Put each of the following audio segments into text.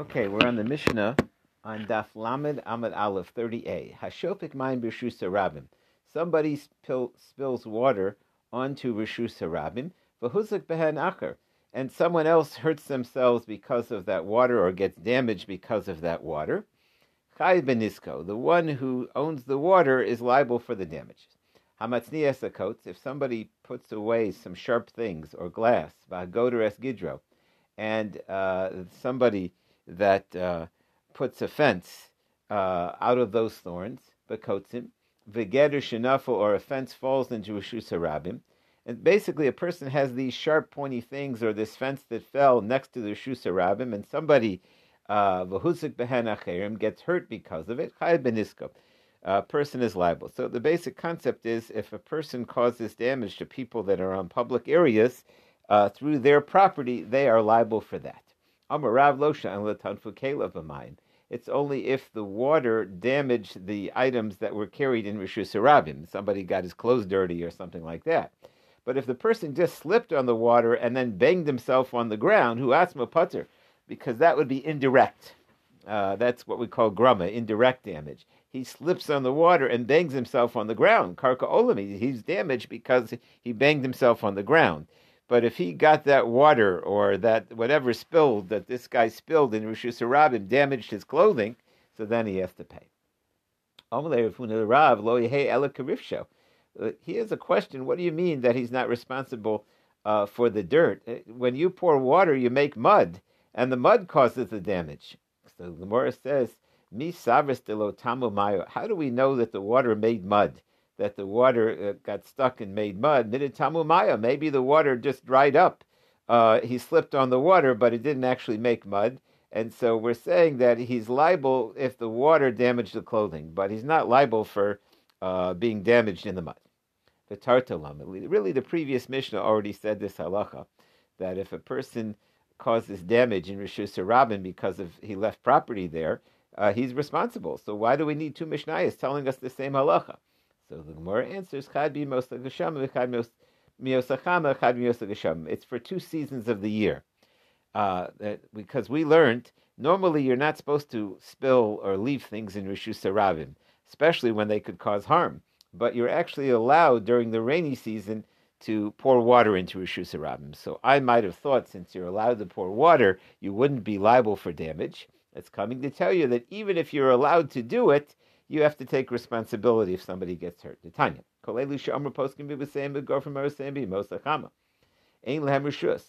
Okay, we're on the Mishnah on Daf Lamed Amud Aleph 30a. Hashofik Mayim Rishus Rabim. Somebody spill, spills water onto Rishus Rabim. V'huzik behen acher. And someone else hurts themselves because of that water or gets damaged because of that water. Chai benisko. The one who owns the water is liable for the damages. Hamatzni esakotz. If somebody puts away some sharp things or glass, v'hagoder es gidro, and uh, somebody that uh, puts a fence uh, out of those thorns, bekotzim, v'geder shenafu, or a fence falls into Rishus Harabim. And basically, a person has these sharp, pointy things, or this fence that fell next to the Rishus Harabim, and somebody, uh, v'huzik behen acherim, gets hurt because of it, chay benisko. A person is liable. So the basic concept is if a person causes damage to people that are on public areas uh, through their property, they are liable for that. It's only if the water damaged the items that were carried in Rishus Harabim. Somebody got his clothes dirty or something like that. But if the person just slipped on the water and then banged himself on the ground, who asma putter, because that would be indirect. Uh, that's what we call grumma, indirect damage. He slips on the water and bangs himself on the ground. Karka olami, he's damaged because he banged himself on the ground. But if he got that water or that whatever spilled that this guy spilled in Rosh Hashanah damaged his clothing, so then he has to pay. Uh, he has a question. What do you mean that he's not responsible uh, for the dirt? Uh, when you pour water, you make mud, and the mud causes the damage. So the says, "Mi savris tamu mayo." How do we know that the water made mud? That the water uh, got stuck and made mud. Miditamu maya, maybe the water just dried up. Uh, he slipped on the water, but it didn't actually make mud. And so we're saying that he's liable if the water damaged the clothing, but he's not liable for uh, being damaged in the mud. The Tartalam, really the previous Mishnah already said this halacha, that if a person causes damage in Rishus Rabim because of he left property there, uh, he's responsible. So why do we need two Mishnayos telling us the same halacha? So the Gemara answers, Chad It's for two seasons of the year. Uh, because we learned normally you're not supposed to spill or leave things in Rishus Harabim, especially when they could cause harm. But you're actually allowed during the rainy season to pour water into Rishus Harabim. So I might have thought since you're allowed to pour water, you wouldn't be liable for damage. It's coming to tell you that even if you're allowed to do it, you have to take responsibility if somebody gets hurt. The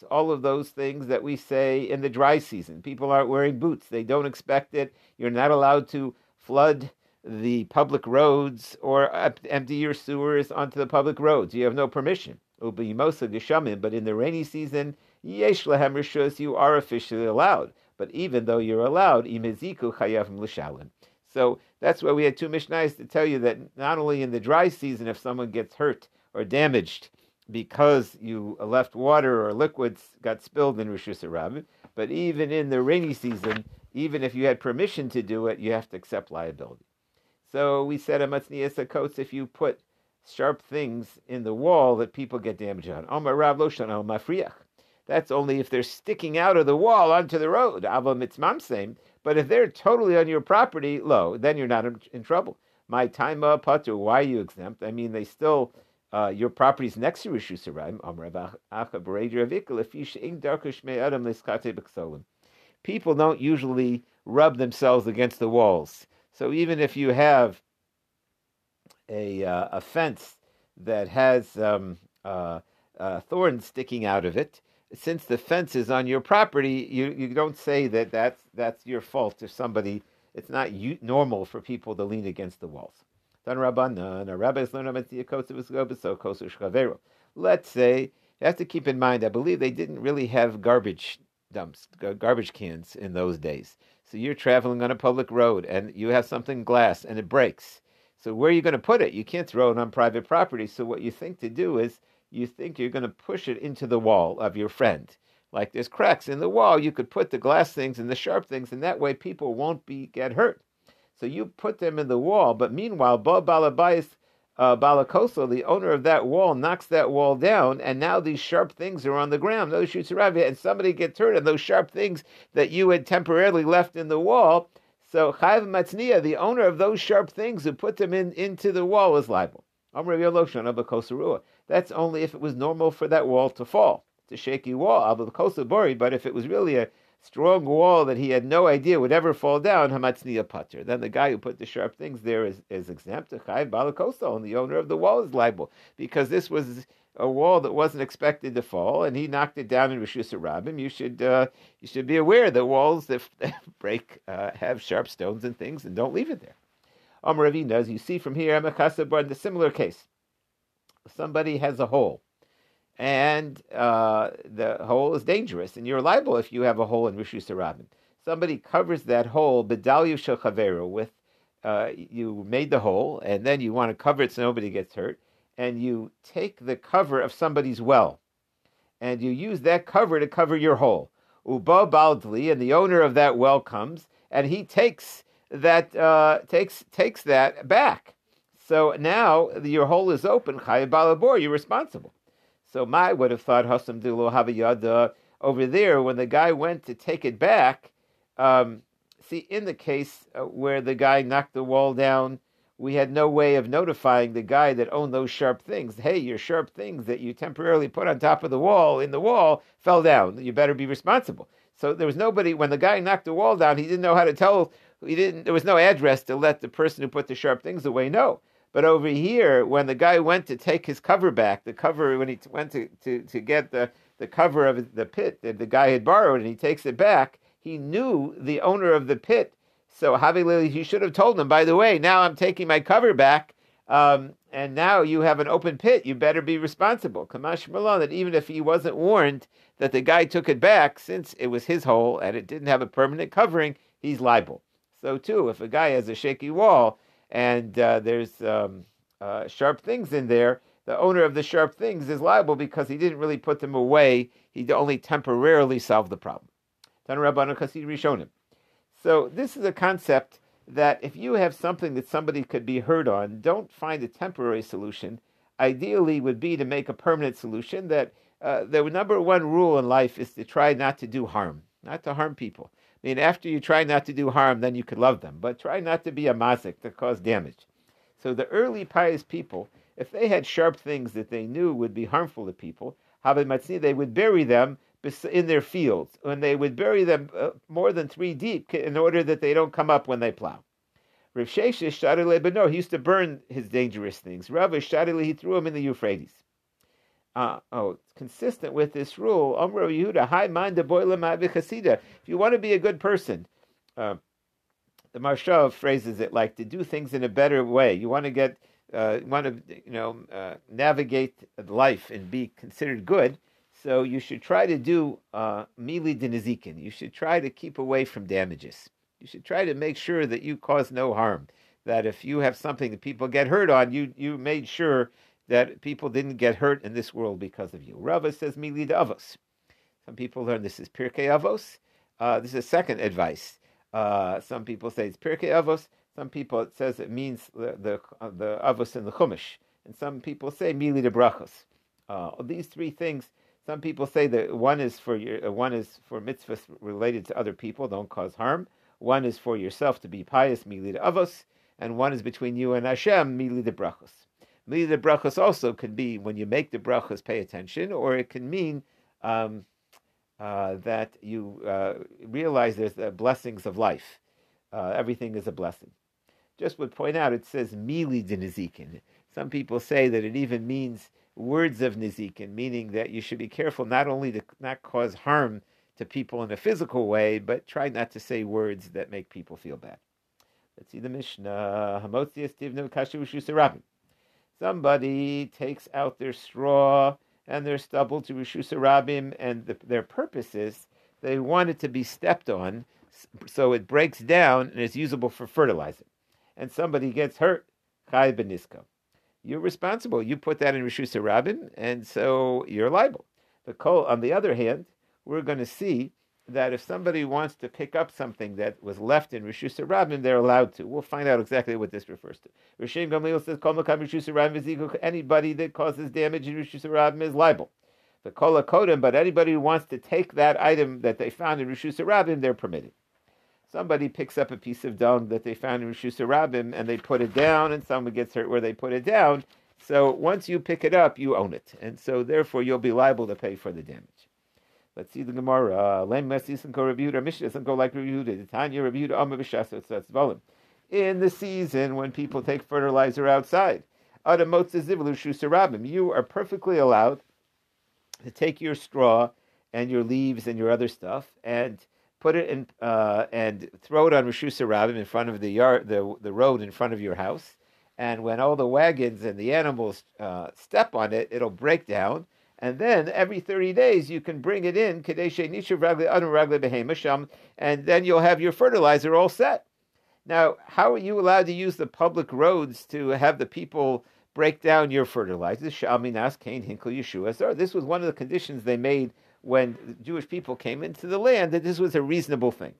All of those things that we say in the dry season. People aren't wearing boots. They don't expect it. You're not allowed to flood the public roads or empty your sewers onto the public roads. You have no permission. But in the rainy season, you are officially allowed. But even though you're allowed, so that's why we had two Mishnahs to tell you that not only in the dry season, if someone gets hurt or damaged because you left water or liquids got spilled in Rosh Hashanah, but even in the rainy season, even if you had permission to do it, you have to accept liability. So we said a matznias coats if you put sharp things in the wall that people get damage on. Omar Rav Loshan al Mafriach. That's only if they're sticking out of the wall onto the road. Ava mitzmamsem. But if they're totally on your property, low, then you're not in, in trouble. My time patu, why are you exempt? I mean, they still, uh, your property's next to Rishus People don't usually rub themselves against the walls. So even if you have a, uh, a fence that has um, uh, uh thorns sticking out of it, since the fence is on your property, you, you don't say that that's, that's your fault if somebody, it's not normal for people to lean against the walls. Let's say, you have to keep in mind, I believe they didn't really have garbage dumps, garbage cans in those days. So you're traveling on a public road and you have something glass and it breaks. So where are you going to put it? You can't throw it on private property. So what you think to do is you think you're going to push it into the wall of your friend. Like there's cracks in the wall, you could put the glass things and the sharp things, and that way people won't be get hurt. So you put them in the wall, but meanwhile, Bob Balabais uh, Balakoso, the owner of that wall, knocks that wall down, and now these sharp things are on the ground. Those shoots and somebody gets hurt, and those sharp things that you had temporarily left in the wall. So Chayv Matzniya, the owner of those sharp things who put them in into the wall, is liable. That's only if it was normal for that wall to fall. It's a shaky wall, Abel but if it was really a strong wall that he had no idea would ever fall down, Hamatzniya Pater. Then the guy who put the sharp things there is, is exempt. Chayiv Balakoso, and the owner of the wall is liable because this was a wall that wasn't expected to fall, and he knocked it down in Rishus Rabbim. You should uh, you should be aware that walls that break uh, have sharp stones and things, and don't leave it there. Amar as you see from here, Amakasa in a similar case. Somebody has a hole and uh, the hole is dangerous, and you're liable if you have a hole in Rishus. Somebody covers that hole, bedalyu shel with uh, you made the hole, and then you want to cover it so nobody gets hurt, and you take the cover of somebody's well, and you use that cover to cover your hole. Uba baldli, and the owner of that well comes, and he takes that uh, takes takes that back. So now your hole is open. Chayav balabor, you're responsible. So my would have thought Hasam Havayada over there when the guy went to take it back. Um, see, in the case uh, where the guy knocked the wall down, we had no way of notifying the guy that owned those sharp things. Hey, your sharp things that you temporarily put on top of the wall in the wall fell down. You better be responsible. So there was nobody when the guy knocked the wall down. He didn't know how to tell. He didn't. There was no address to let the person who put the sharp things away know. But over here, when the guy went to take his cover back, the cover when he went to, to, to get the, the cover of the pit that the guy had borrowed, and he takes it back, he knew the owner of the pit. So Havi he should have told him, by the way, now I'm taking my cover back, um, and now you have an open pit. You better be responsible. Kamash Malon, that even if he wasn't warned that the guy took it back, since it was his hole and it didn't have a permanent covering, he's liable. So too, if a guy has a shaky wall, and uh, there's um, uh, sharp things in there, the owner of the sharp things is liable because he didn't really put them away. He only temporarily solved the problem. So this is a concept that if you have something that somebody could be hurt on, don't find a temporary solution. Ideally, would be to make a permanent solution. That uh, the number one rule in life is to try not to do harm, not to harm people. I mean, after you try not to do harm, then you could love them. But try not to be a mazik to cause damage. So the early pious people, if they had sharp things that they knew would be harmful to people, they would bury them in their fields, and they would bury them uh, more than three deep in order that they don't come up when they plow. Rav Sheshes, he used to burn his dangerous things. Rav he threw them in the Euphrates uh, oh, it's consistent with this rule. Omro Yehuda, high mind If you want to be a good person, uh, the Marshav phrases it like to do things in a better way. You want to get, uh, want to, you know, uh, navigate life and be considered good. So you should try to do uh, mili denizikin. You should try to keep away from damages. You should try to make sure that you cause no harm. That if you have something that people get hurt on, you you made sure that people didn't get hurt in this world because of you. Rava says milid avos. Some people learn this is pirkei avos. Uh, this is a second advice. Uh, some people say it's pirkei avos. Some people it says it means the the, uh, the avos in the chumash, and some people say milid brachos. Uh, these three things. Some people say that one is for your, uh, one is for mitzvahs related to other people, don't cause harm. One is for yourself to be pious, milid avos, and one is between you and Hashem, milid brachos. The brachos also can be when you make the brachos, pay attention, or it can mean um, uh, that you uh, realize there's the blessings of life. Uh, everything is a blessing. Just would point out, it says mili de. Some people say that it even means words of nizikin, meaning that you should be careful not only to not cause harm to people in a physical way, but try not to say words that make people feel bad. Let's see the Mishnah. Somebody takes out their straw and their stubble to Rishus Rabim, and the, their purpose is they want it to be stepped on so it breaks down and is usable for fertilizer. And somebody gets hurt, Chai Benisko. You're responsible. You put that in Rishus Rabim, and so you're liable. The kol, on the other hand, we're going to see that if somebody wants to pick up something that was left in Rishus Rabbim, they're allowed to. We'll find out exactly what this refers to. Rishim Gamliel says, Kol Rishus Rabbim anybody that causes damage in Rishus Rabbim is liable. The Kol Kodim, but anybody who wants to take that item that they found in Rishus Rabbim, they're permitted. Somebody picks up a piece of dung that they found in Rishus Rabbim and they put it down, and someone gets hurt where they put it down. So once you pick it up, you own it, and so therefore you'll be liable to pay for the damage. Let's see the Gemara. Lem Mesisan Ko Rebuta, Mishnah doesn't go like Rebuta. The Tanya Rebuta, Amma B'Shasa Tzvolim. In the season when people take fertilizer outside, you are perfectly allowed to take your straw and your leaves and your other stuff and put it in uh, and throw it on Rishus Rabbim in front of the yard, the the road in front of your house. And when all the wagons and the animals uh, step on it, it'll break down and then every 30 days you can bring it in, and then you'll have your fertilizer all set. Now, how are you allowed to use the public roads to have the people break down your fertilizer? Shalminas, Cain, Hinkle, Yeshua. This was one of the conditions they made when Jewish people came into the land, that this was a reasonable thing.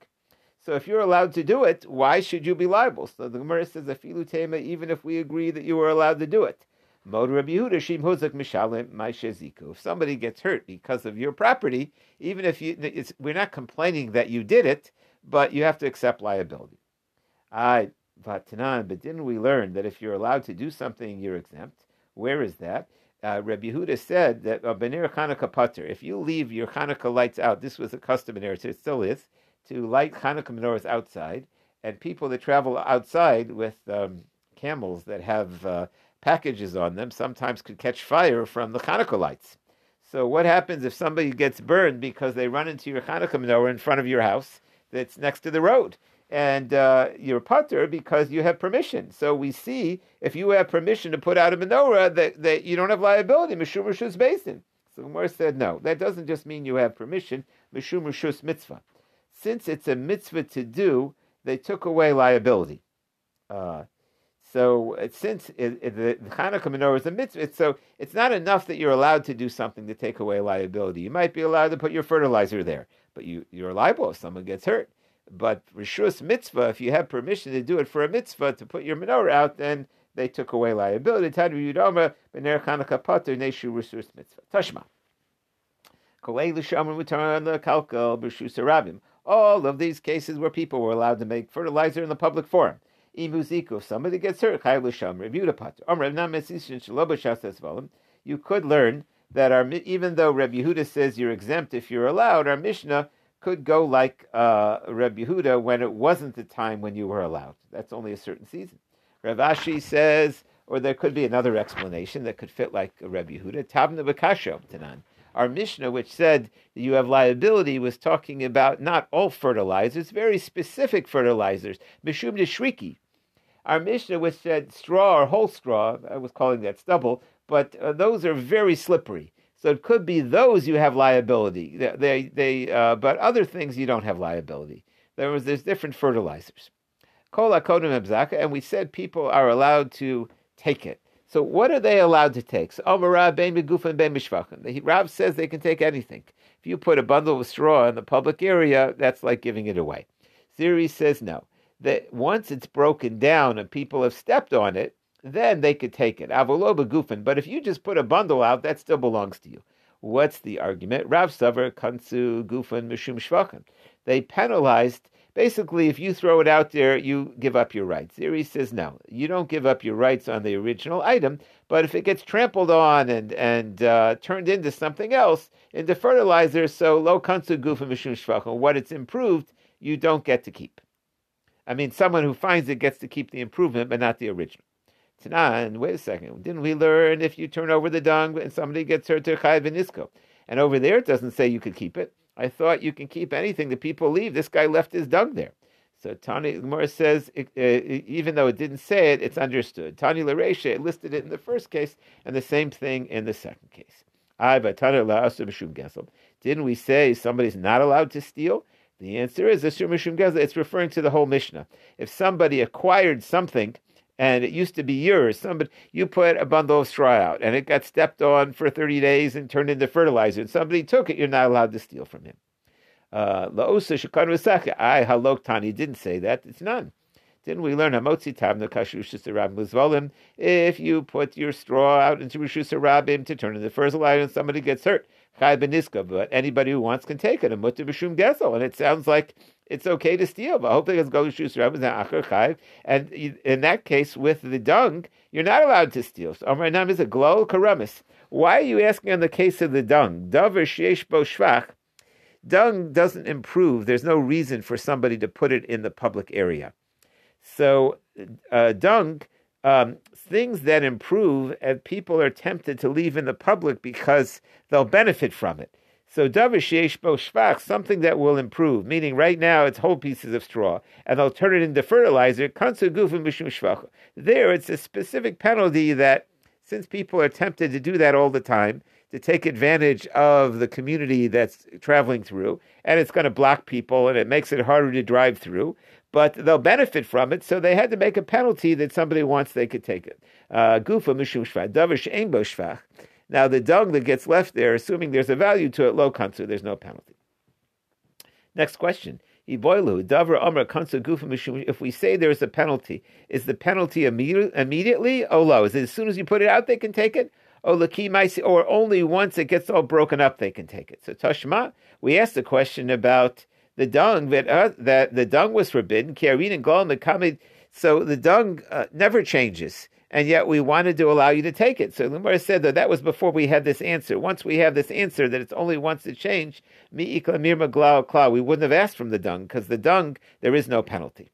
So if you're allowed to do it, why should you be liable? So the Gemara says, even if we agree that you were allowed to do it. If somebody gets hurt because of your property, even if you, we're not complaining that you did it, but you have to accept liability. I, but didn't we learn that if you're allowed to do something, you're exempt? Where is that? Uh, Rabbi Yehuda said that uh, Benir Chanukah Pater, if you leave your Chanukah lights out, this was a custom in Eretz, it still is, to light Chanukah menorahs outside, and people that travel outside with um, camels that have uh, packages on them sometimes could catch fire from the Hanukkah lights. So what happens if somebody gets burned because they run into your Hanukkah menorah in front of your house that's next to the road? And uh, you're putter because you have permission. So we see if you have permission to put out a menorah that, that you don't have liability. Mishum Rishus Basin. So Gemara said no. That doesn't just mean you have permission. Mishum Rishus Mitzvah. Since it's a mitzvah to do, they took away liability. Uh, so uh, since it, it, the Hanukkah menorah is a mitzvah, so it's not enough that you're allowed to do something to take away liability. You might be allowed to put your fertilizer there, but you, you're liable if someone gets hurt. But rishus mitzvah, if you have permission to do it for a mitzvah to put your menorah out, then they took away liability. Tanu Yudoma b'ner Hanukkah pater neshu rishus mitzvah. Tashma. All of these cases where people were allowed to make fertilizer in the public forum. Imuziku, if somebody gets hurt, you could learn that our even though Reb Yehuda says you're exempt if you're allowed, our Mishnah could go like uh, Reb Yehuda when it wasn't the time when you were allowed. That's only a certain season. Rav Ashi says, or there could be another explanation that could fit like Reb Yehuda. Tabna Tanan. Our Mishnah, which said that you have liability, was talking about not all fertilizers, very specific fertilizers. Mishum Shriki, our Mishnah, which said straw or whole straw, I was calling that stubble, but uh, those are very slippery. So it could be those you have liability. They, they, uh, but other things you don't have liability. There was there's different fertilizers. Kol and we said people are allowed to take it. So what are they allowed to take? So The Rav says they can take anything. If you put a bundle of straw in the public area, that's like giving it away. Ziri says no that once it's broken down and people have stepped on it, then they could take it. Avoloba gufin. But if you just put a bundle out, that still belongs to you. What's the argument? Rav Savar, Kansu, Gufan, Mishum Shvachim. They penalized, basically, if you throw it out there, you give up your rights. Ziri says, no, you don't give up your rights on the original item, but if it gets trampled on and, and uh, turned into something else, into fertilizer, so lo Kansu, Gufan, Mishum Shvachim, what it's improved, you don't get to keep. I mean, someone who finds it gets to keep the improvement, but not the original. Tanan, wait a second. Didn't we learn if you turn over the dung and somebody gets hurt to Chai? And over there it doesn't say you could keep it. I thought you can keep anything that people leave. This guy left his dung there. So Tani Gemara says, uh, even though it didn't say it, it's understood. Tani Laresha listed it in the first case, and the same thing in the second case. Didn't we say somebody's not allowed to steal? The answer is it's referring to the whole Mishnah. If somebody acquired something and it used to be yours, somebody you put a bundle of straw out and it got stepped on for 30 days and turned into fertilizer, and somebody took it, you're not allowed to steal from him. Uh, La'osa. I halok tani didn't say that. It's none. Didn't we learn Hamotzi Tabna Kashushis? If you put your straw out into Rishus Rabim to turn into fertilizer and somebody gets hurt, Chai Beniska, but anybody who wants can take it. And Mutter B'Shum Gesel. And it sounds like it's okay to steal. But hopefully it's Rishus Rabim Acher Chai. And in that case, with the dung, you're not allowed to steal. So Amar Nam is a glow karamis. Why are you asking on the case of the dung? Davar Sheesh Bo Shvach. Dung doesn't improve. There's no reason for somebody to put it in the public area. So uh, dung, um, things that improve, and people are tempted to leave in the public because they'll benefit from it. So shvach, something that will improve, meaning right now it's whole pieces of straw, and they'll turn it into fertilizer. There, it's a specific penalty that, since people are tempted to do that all the time, to take advantage of the community that's traveling through, and it's going to block people and it makes it harder to drive through but they'll benefit from it. So they had to make a penalty that somebody wants, they could take it. Uh, Gufa mishum. Now the dung that gets left there, assuming there's a value to it, low kansu, there's no penalty. Next question. If we say there's a penalty, is the penalty immediately? Oh, low. Is it as soon as you put it out, they can take it? Or only once it gets all broken up, they can take it. So Tashma, we asked the question about the dung that uh, that the dung was forbidden. Karen and Glomid. So the dung uh, never changes, and yet we wanted to allow you to take it. So Lumar said that that was before we had this answer. Once we have this answer that it's only once to change, we wouldn't have asked from the dung because the dung there is no penalty.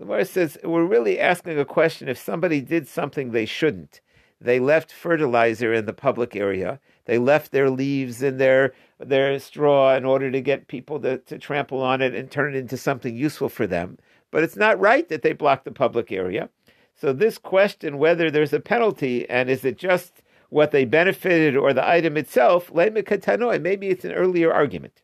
Lumar says we're really asking a question if somebody did something they shouldn't. They left fertilizer in the public area. They left their leaves and their their straw in order to get people to, to trample on it and turn it into something useful for them. But it's not right that they block the public area. So this question whether there's a penalty and is it just what they benefited or the item itself, maybe it's an earlier argument.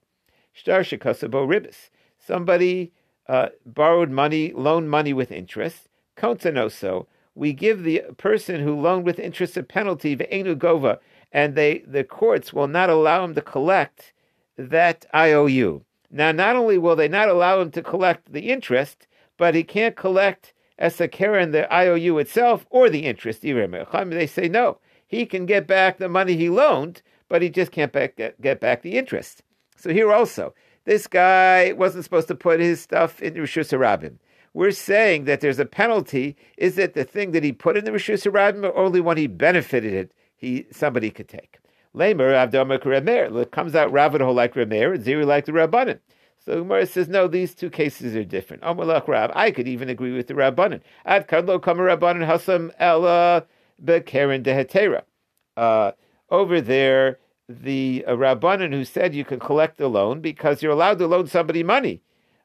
ribis. Somebody uh, borrowed money, loaned money with interest. Kontanoso. We give the person who loaned with interest a penalty, ve'enu gova, and they the courts will not allow him to collect that IOU. Now, not only will they not allow him to collect the interest, but he can't collect as a Karen the IOU itself or the interest. They say no, he can get back the money he loaned, but he just can't back, get, back the interest. So here also, this guy wasn't supposed to put his stuff in Rishus Harabim. We're saying that there's a penalty. Is it the thing that he put in the Rishus Harabim or only when he benefited it he somebody could take. Lamer Avdama Remer. It comes out Ravadho like Remer and Ziri like the Rabbanan. So Gemara says, no, these two cases are different. Amalach Rab, I could even agree with the Rabbanan. Ad Kadlo Kama Rabbanan Hasam Ella Bekeren Dehetera. Uh, over there, the uh, Rabbanan who said you can collect the loan because you're allowed to loan somebody money.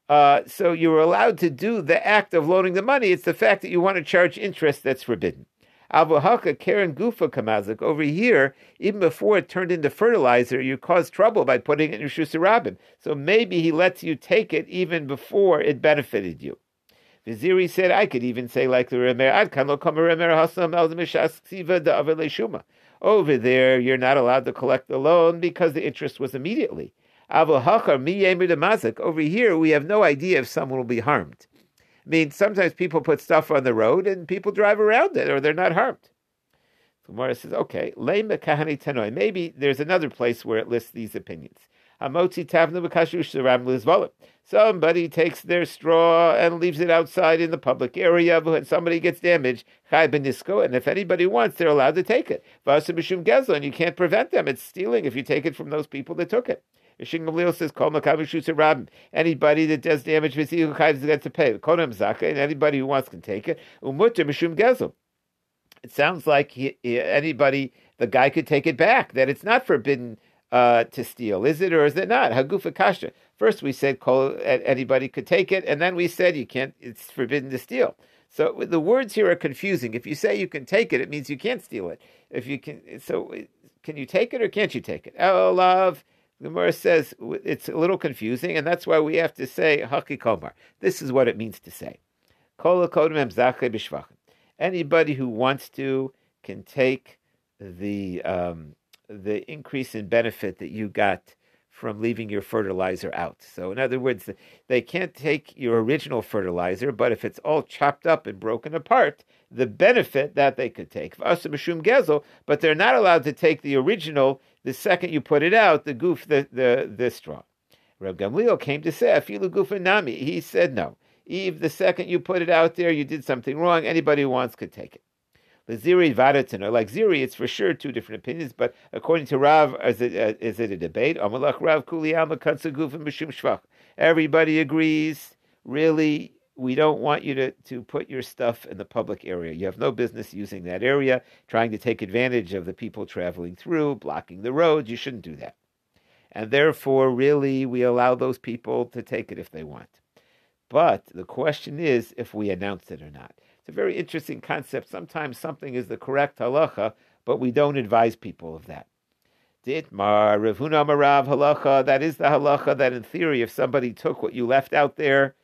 Uh, so you're allowed to do the act of loaning the money. It's the fact that you want to charge interest that's forbidden. Avuhaka Karen Gufa Kamazik. Over here, even before it turned into fertilizer, you caused trouble by putting it in your Shusarabim. So maybe he lets you take it even before it benefited you. Viziri said, I could even say like the Remer, Ad kan lo Remer hasam el ksiva da Over there, you're not allowed to collect the loan because the interest was immediately. Over here, we have no idea if someone will be harmed. I mean, sometimes people put stuff on the road and people drive around it or they're not harmed. Gemara says, okay, maybe there's another place where it lists these opinions. Somebody takes their straw and leaves it outside in the public area, and somebody gets damaged. And if anybody wants, they're allowed to take it. And you can't prevent them. It's stealing if you take it from those people that took it. Shin Gamliel says, "Kol makavu shutzer rabim." Anybody that does damage with you chayv got to pay. Kodem zaka, and anybody who wants can take it. Umutter mishum gezel. It sounds like he, anybody, the guy could take it back. That it's not forbidden uh, to steal, is it or is it not? Hagufa kasha. First we said anybody could take it, and then we said you can't. It's forbidden to steal. So the words here are confusing. If you say you can take it, it means you can't steal it. If you can, so can you take it or can't you take it? Elav the Gemara says it's a little confusing, and that's why we have to say Haki Komar. This is what it means to say. Anybody who wants to can take the um, the increase in benefit that you got from leaving your fertilizer out. So, in other words, they can't take your original fertilizer, but if it's all chopped up and broken apart, the benefit that they could take. But they're not allowed to take the original the second you put it out, the goof, the, the, the straw. Reb Gamliel came to say, Afilu gufa nami. He said no. Eve, the second you put it out there, you did something wrong. Anybody who wants could take it. The Ziri Vadatin, like Ziri, it's for sure two different opinions, but according to Rav, is it, uh, is it a debate? Amalach Rav Kuliyama Katsagufim Mishum Shvach. Everybody agrees, really, we don't want you to, to put your stuff in the public area. You have no business using that area, trying to take advantage of the people traveling through, blocking the roads. You shouldn't do that. And therefore, really, we allow those people to take it if they want. But the question is if we announce it or not. It's a very interesting concept. Sometimes something is the correct halacha, but we don't advise people of that. Ditmar, Rav Huna Marav halacha, that is the halacha that in theory, if somebody took what you left out there,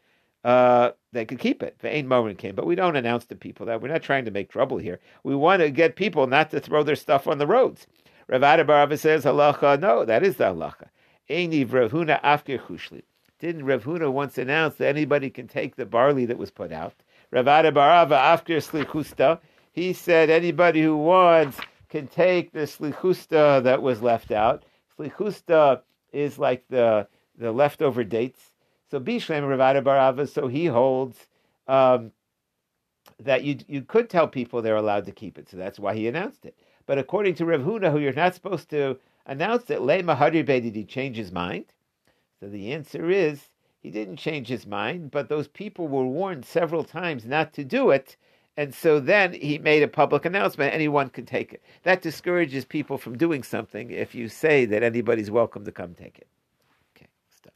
uh, they could keep it. The ain't moment came, but we don't announce to people that we're not trying to make trouble here. We want to get people not to throw their stuff on the roads. Ravada Barava says halacha. No, that is the halacha. Eini Rav Huna afker chushli. Didn't Rav Huna once announce that anybody can take the barley that was put out? Ravada Barava after slichusta, he said anybody who wants can take the slichusta that was left out. Slichusta is like the the leftover dates. So Bishlem Ravada Barava, so he holds um, that you you could tell people they're allowed to keep it. So that's why he announced it. But according to Rav Huna, who you're not supposed to announce it, Le Mahadri did he change his mind? So the answer is he didn't change his mind, but those people were warned several times not to do it. And so then he made a public announcement, anyone can take it. That discourages people from doing something if you say that anybody's welcome to come take it.